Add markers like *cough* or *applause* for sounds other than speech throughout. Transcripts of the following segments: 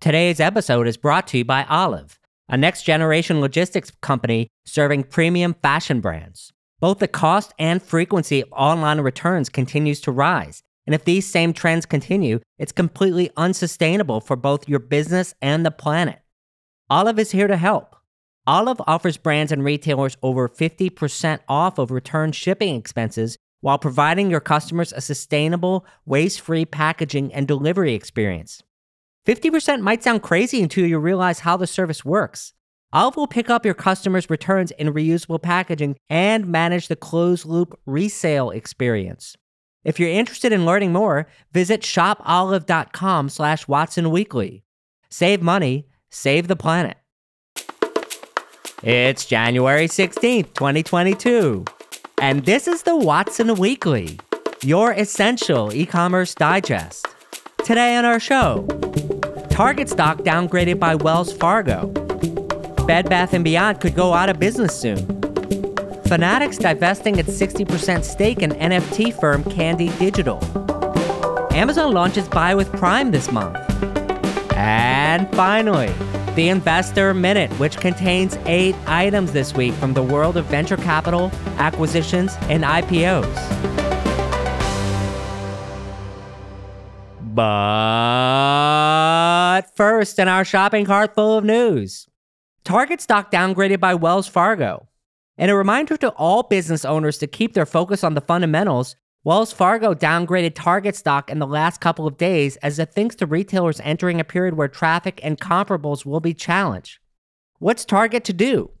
Today's episode is brought to you by Olive, a next generation logistics company serving premium fashion brands. Both the cost and frequency of online returns continues to rise. And if these same trends continue, it's completely unsustainable for both your business and the planet. Olive is here to help. Olive offers brands and retailers over 50% off of return shipping expenses while providing your customers a sustainable, waste free packaging and delivery experience. 50% might sound crazy until you realize how the service works. Olive will pick up your customers' returns in reusable packaging and manage the closed loop resale experience. If you're interested in learning more, visit shopolive.com slash watsonweekly. Save money, save the planet. It's January 16th, 2022. And this is the Watson Weekly, your essential e commerce digest. Today on our show, Target stock downgraded by Wells Fargo. Bed Bath & Beyond could go out of business soon. Fanatics divesting its 60% stake in NFT firm Candy Digital. Amazon launches Buy with Prime this month. And finally, the Investor Minute, which contains eight items this week from the world of venture capital, acquisitions, and IPOs. But first, in our shopping cart full of news Target stock downgraded by Wells Fargo. And a reminder to all business owners to keep their focus on the fundamentals, Wells Fargo downgraded Target stock in the last couple of days as it thinks the retailers entering a period where traffic and comparables will be challenged. What's Target to do?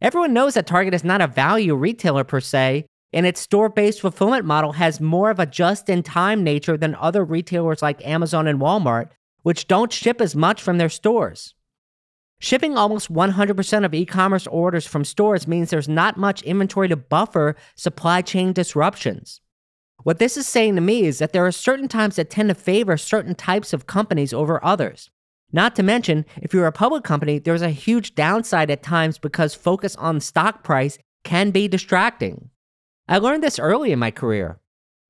Everyone knows that Target is not a value retailer per se, and its store based fulfillment model has more of a just in time nature than other retailers like Amazon and Walmart, which don't ship as much from their stores. Shipping almost 100% of e commerce orders from stores means there's not much inventory to buffer supply chain disruptions. What this is saying to me is that there are certain times that tend to favor certain types of companies over others. Not to mention, if you're a public company, there's a huge downside at times because focus on stock price can be distracting. I learned this early in my career.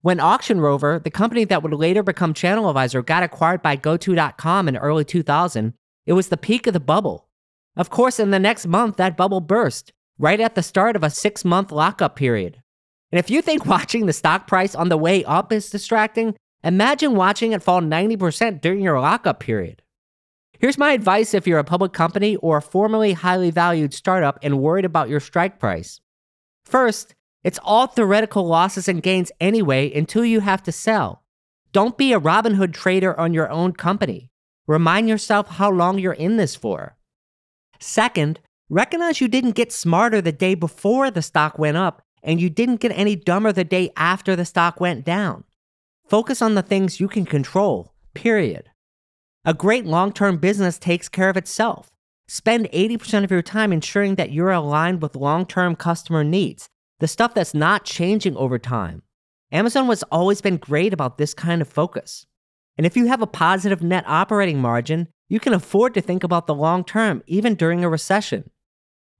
When Auction Rover, the company that would later become ChannelAdvisor, got acquired by GoTo.com in early 2000, it was the peak of the bubble. Of course, in the next month, that bubble burst, right at the start of a six month lockup period. And if you think *laughs* watching the stock price on the way up is distracting, imagine watching it fall 90% during your lockup period. Here's my advice if you're a public company or a formerly highly valued startup and worried about your strike price. First, it's all theoretical losses and gains anyway until you have to sell. Don't be a Robinhood trader on your own company. Remind yourself how long you're in this for. Second, recognize you didn't get smarter the day before the stock went up and you didn't get any dumber the day after the stock went down. Focus on the things you can control, period. A great long term business takes care of itself. Spend 80% of your time ensuring that you're aligned with long term customer needs, the stuff that's not changing over time. Amazon has always been great about this kind of focus. And if you have a positive net operating margin, you can afford to think about the long term, even during a recession.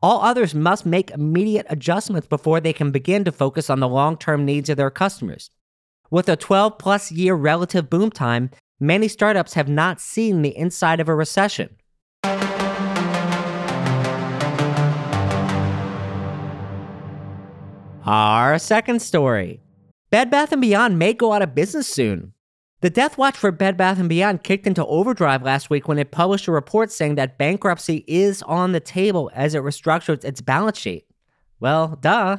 All others must make immediate adjustments before they can begin to focus on the long term needs of their customers. With a 12 plus year relative boom time, many startups have not seen the inside of a recession. Our second story Bed Bath & Beyond may go out of business soon. The death watch for Bed Bath & Beyond kicked into overdrive last week when it published a report saying that bankruptcy is on the table as it restructures its balance sheet. Well, duh.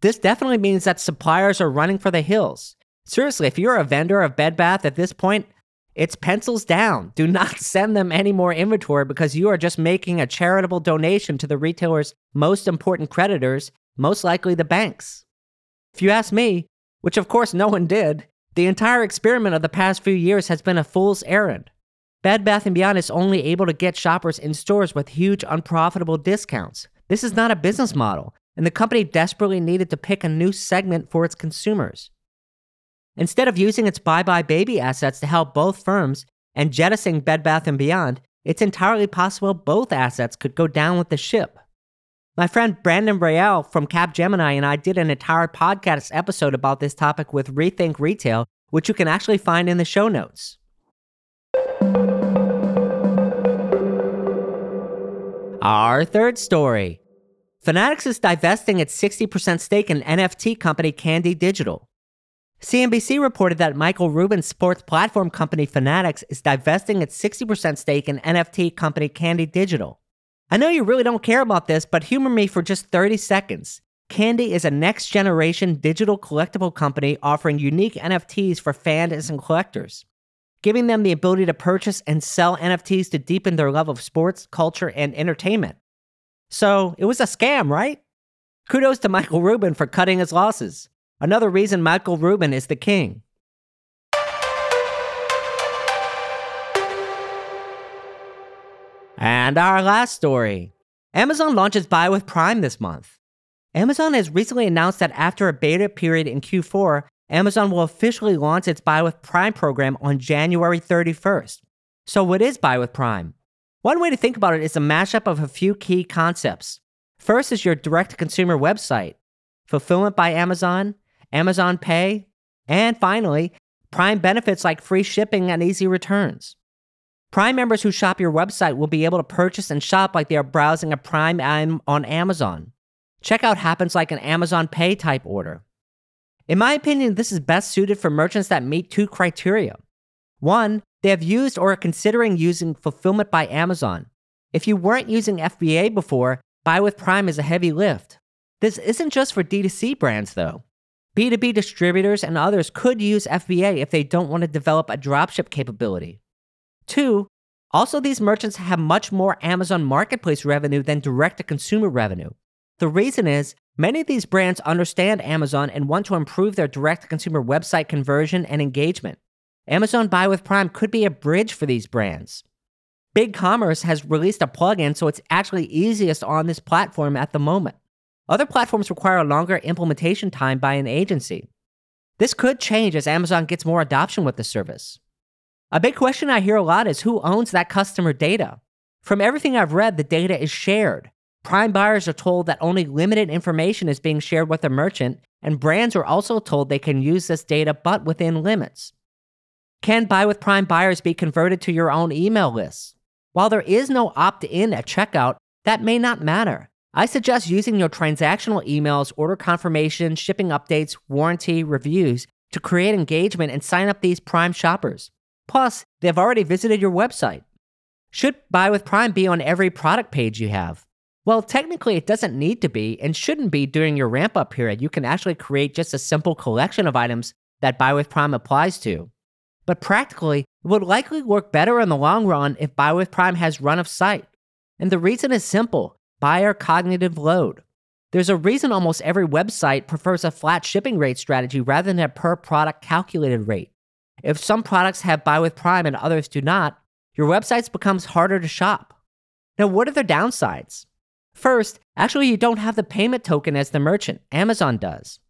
This definitely means that suppliers are running for the hills. Seriously, if you're a vendor of Bed Bath at this point, it's pencils down. Do not *laughs* send them any more inventory because you are just making a charitable donation to the retailer's most important creditors, most likely the banks. If you ask me, which of course no one did, the entire experiment of the past few years has been a fool's errand. Bed Bath & Beyond is only able to get shoppers in stores with huge unprofitable discounts. This is not a business model, and the company desperately needed to pick a new segment for its consumers. Instead of using its buybuy BABY assets to help both firms and jettisoning Bed Bath & Beyond, it's entirely possible both assets could go down with the ship. My friend Brandon Rael from Capgemini and I did an entire podcast episode about this topic with Rethink Retail, which you can actually find in the show notes. Our third story Fanatics is divesting its 60% stake in NFT company Candy Digital. CNBC reported that Michael Rubin's sports platform company Fanatics is divesting its 60% stake in NFT company Candy Digital. I know you really don't care about this, but humor me for just 30 seconds. Candy is a next generation digital collectible company offering unique NFTs for fans and collectors, giving them the ability to purchase and sell NFTs to deepen their love of sports, culture, and entertainment. So it was a scam, right? Kudos to Michael Rubin for cutting his losses. Another reason Michael Rubin is the king. And our last story Amazon launches Buy with Prime this month. Amazon has recently announced that after a beta period in Q4, Amazon will officially launch its Buy with Prime program on January 31st. So, what is Buy with Prime? One way to think about it is a mashup of a few key concepts. First is your direct to consumer website, fulfillment by Amazon, Amazon Pay, and finally, Prime benefits like free shipping and easy returns. Prime members who shop your website will be able to purchase and shop like they are browsing a Prime item on Amazon. Checkout happens like an Amazon Pay type order. In my opinion, this is best suited for merchants that meet two criteria. One, they have used or are considering using fulfillment by Amazon. If you weren't using FBA before, Buy with Prime is a heavy lift. This isn't just for D2C brands, though. B2B distributors and others could use FBA if they don't want to develop a dropship capability. Two, also, these merchants have much more Amazon marketplace revenue than direct to consumer revenue. The reason is many of these brands understand Amazon and want to improve their direct to consumer website conversion and engagement. Amazon Buy with Prime could be a bridge for these brands. BigCommerce has released a plugin so it's actually easiest on this platform at the moment. Other platforms require a longer implementation time by an agency. This could change as Amazon gets more adoption with the service. A big question I hear a lot is who owns that customer data? From everything I've read, the data is shared. Prime buyers are told that only limited information is being shared with a merchant, and brands are also told they can use this data but within limits. Can Buy with Prime buyers be converted to your own email list? While there is no opt in at checkout, that may not matter. I suggest using your transactional emails, order confirmation, shipping updates, warranty, reviews to create engagement and sign up these Prime shoppers. Plus, they've already visited your website. Should Buy with Prime be on every product page you have? Well, technically, it doesn't need to be and shouldn't be during your ramp up period. You can actually create just a simple collection of items that Buy with Prime applies to. But practically, it would likely work better in the long run if Buy with Prime has run of site. And the reason is simple buyer cognitive load. There's a reason almost every website prefers a flat shipping rate strategy rather than a per product calculated rate. If some products have buy with Prime and others do not, your website becomes harder to shop. Now, what are the downsides? First, actually, you don't have the payment token as the merchant, Amazon does.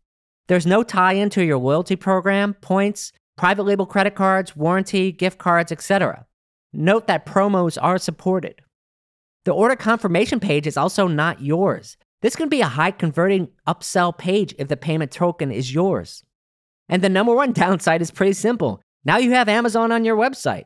There's no tie in to your loyalty program, points, private label credit cards, warranty, gift cards, etc. Note that promos are supported. The order confirmation page is also not yours. This can be a high converting upsell page if the payment token is yours. And the number one *laughs* downside is pretty simple. Now you have Amazon on your website.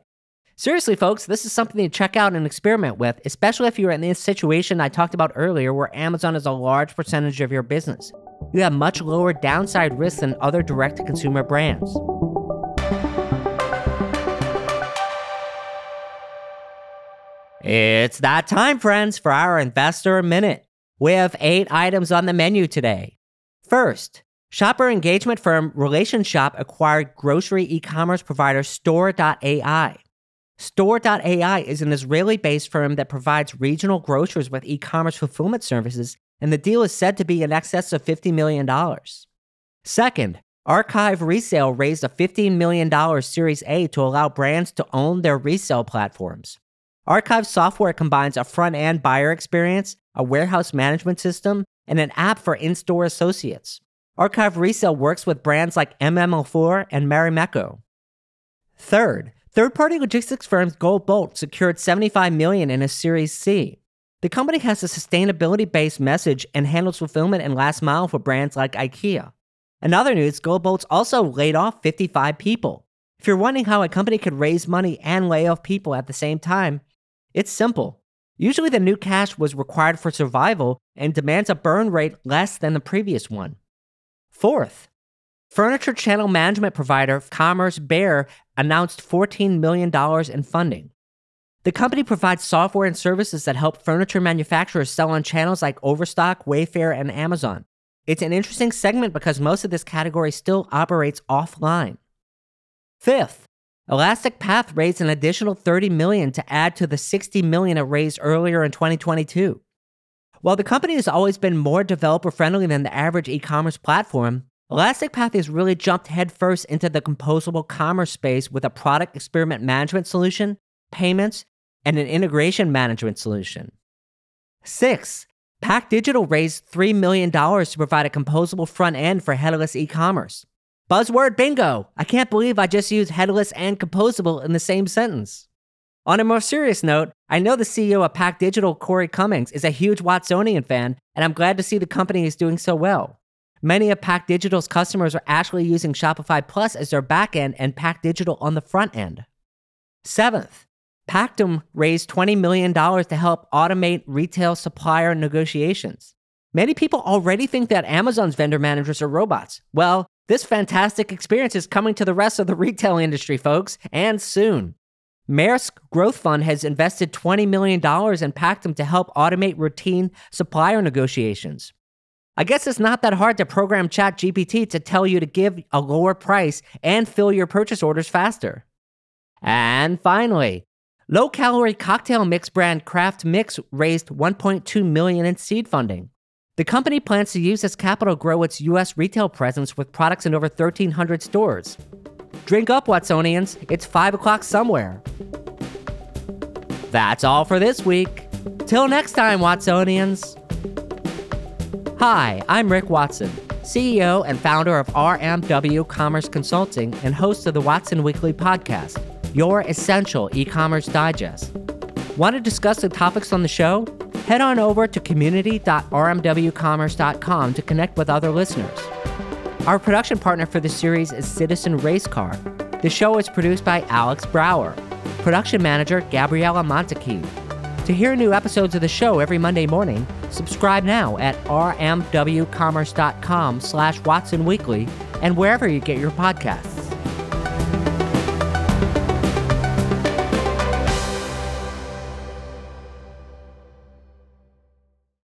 Seriously, folks, this is something to check out and experiment with, especially if you're in this situation I talked about earlier where Amazon is a large percentage of your business. You have much lower downside risk than other direct to consumer brands. It's that time, friends, for our Investor Minute. We have eight items on the menu today. First, Shopper engagement firm RelationShop acquired grocery e commerce provider Stor.ai. Stor.ai is an Israeli based firm that provides regional grocers with e commerce fulfillment services, and the deal is said to be in excess of $50 million. Second, Archive Resale raised a $15 million Series A to allow brands to own their resale platforms. Archive software combines a front end buyer experience, a warehouse management system, and an app for in store associates. Archive Resale works with brands like MM04 and Marimekko. Third, third-party logistics firm GoBolt secured 75 million in a Series C. The company has a sustainability-based message and handles fulfillment and last mile for brands like IKEA. In other news, GoBolt's also laid off 55 people. If you're wondering how a company could raise money and lay off people at the same time, it's simple. Usually, the new cash was required for survival and demands a burn rate less than the previous one. Fourth, furniture channel management provider Commerce Bear announced $14 million in funding. The company provides software and services that help furniture manufacturers sell on channels like Overstock, Wayfair, and Amazon. It's an interesting segment because most of this category still operates offline. Fifth, Elastic Path raised an additional 30 million to add to the 60 million it raised earlier in 2022. While the company has always been more developer friendly than the average e-commerce platform, Elastic Path has really jumped headfirst into the composable commerce space with a product experiment management solution, payments, and an integration management solution. Six, Pack Digital raised $3 million to provide a composable front end for headless e commerce. Buzzword bingo! I can't believe I just used headless and composable in the same sentence. On a more serious note, I know the CEO of Pack Digital, Corey Cummings, is a huge Watsonian fan, and I'm glad to see the company is doing so well. Many of Pack Digital's customers are actually using Shopify Plus as their backend and Pack Digital on the front end. Seventh, Pactum raised $20 million to help automate retail supplier negotiations. Many people already think that Amazon's vendor managers are robots. Well, this fantastic experience is coming to the rest of the retail industry, folks, and soon. Maersk Growth Fund has invested $20 million in Pactum to help automate routine supplier negotiations. I guess it's not that hard to program ChatGPT to tell you to give a lower price and fill your purchase orders faster. And finally, low calorie cocktail mix brand Craft Mix raised 1.2 million in seed funding. The company plans to use this capital to grow its US retail presence with products in over 1,300 stores. Drink up, Watsonians. It's 5 o'clock somewhere. That's all for this week. Till next time, Watsonians. Hi, I'm Rick Watson, CEO and founder of RMW Commerce Consulting and host of the Watson Weekly podcast, your essential e commerce digest. Want to discuss the topics on the show? Head on over to community.rmwcommerce.com to connect with other listeners. Our production partner for the series is Citizen Race Car. The show is produced by Alex Brower. Production manager Gabriella Montequin. To hear new episodes of the show every Monday morning, subscribe now at rmwcommerce.com slash Watson Weekly and wherever you get your podcasts.